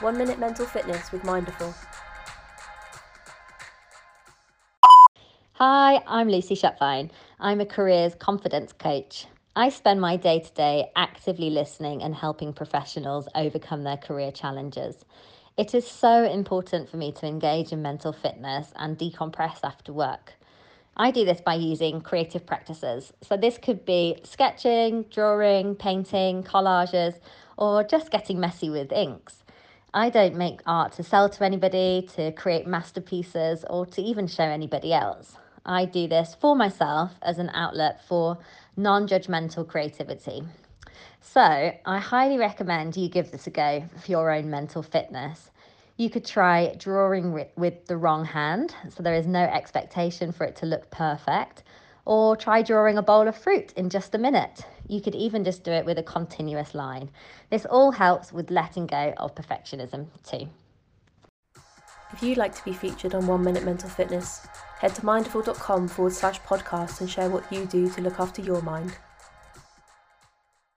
One Minute Mental Fitness with Mindful. Hi, I'm Lucy Shepvine. I'm a careers confidence coach. I spend my day to day actively listening and helping professionals overcome their career challenges. It is so important for me to engage in mental fitness and decompress after work. I do this by using creative practices. So, this could be sketching, drawing, painting, collages, or just getting messy with inks. I don't make art to sell to anybody, to create masterpieces, or to even show anybody else. I do this for myself as an outlet for non judgmental creativity. So, I highly recommend you give this a go for your own mental fitness. You could try drawing with the wrong hand, so there is no expectation for it to look perfect, or try drawing a bowl of fruit in just a minute. You could even just do it with a continuous line. This all helps with letting go of perfectionism too. If you'd like to be featured on One Minute Mental Fitness, head to mindful.com forward slash podcast and share what you do to look after your mind.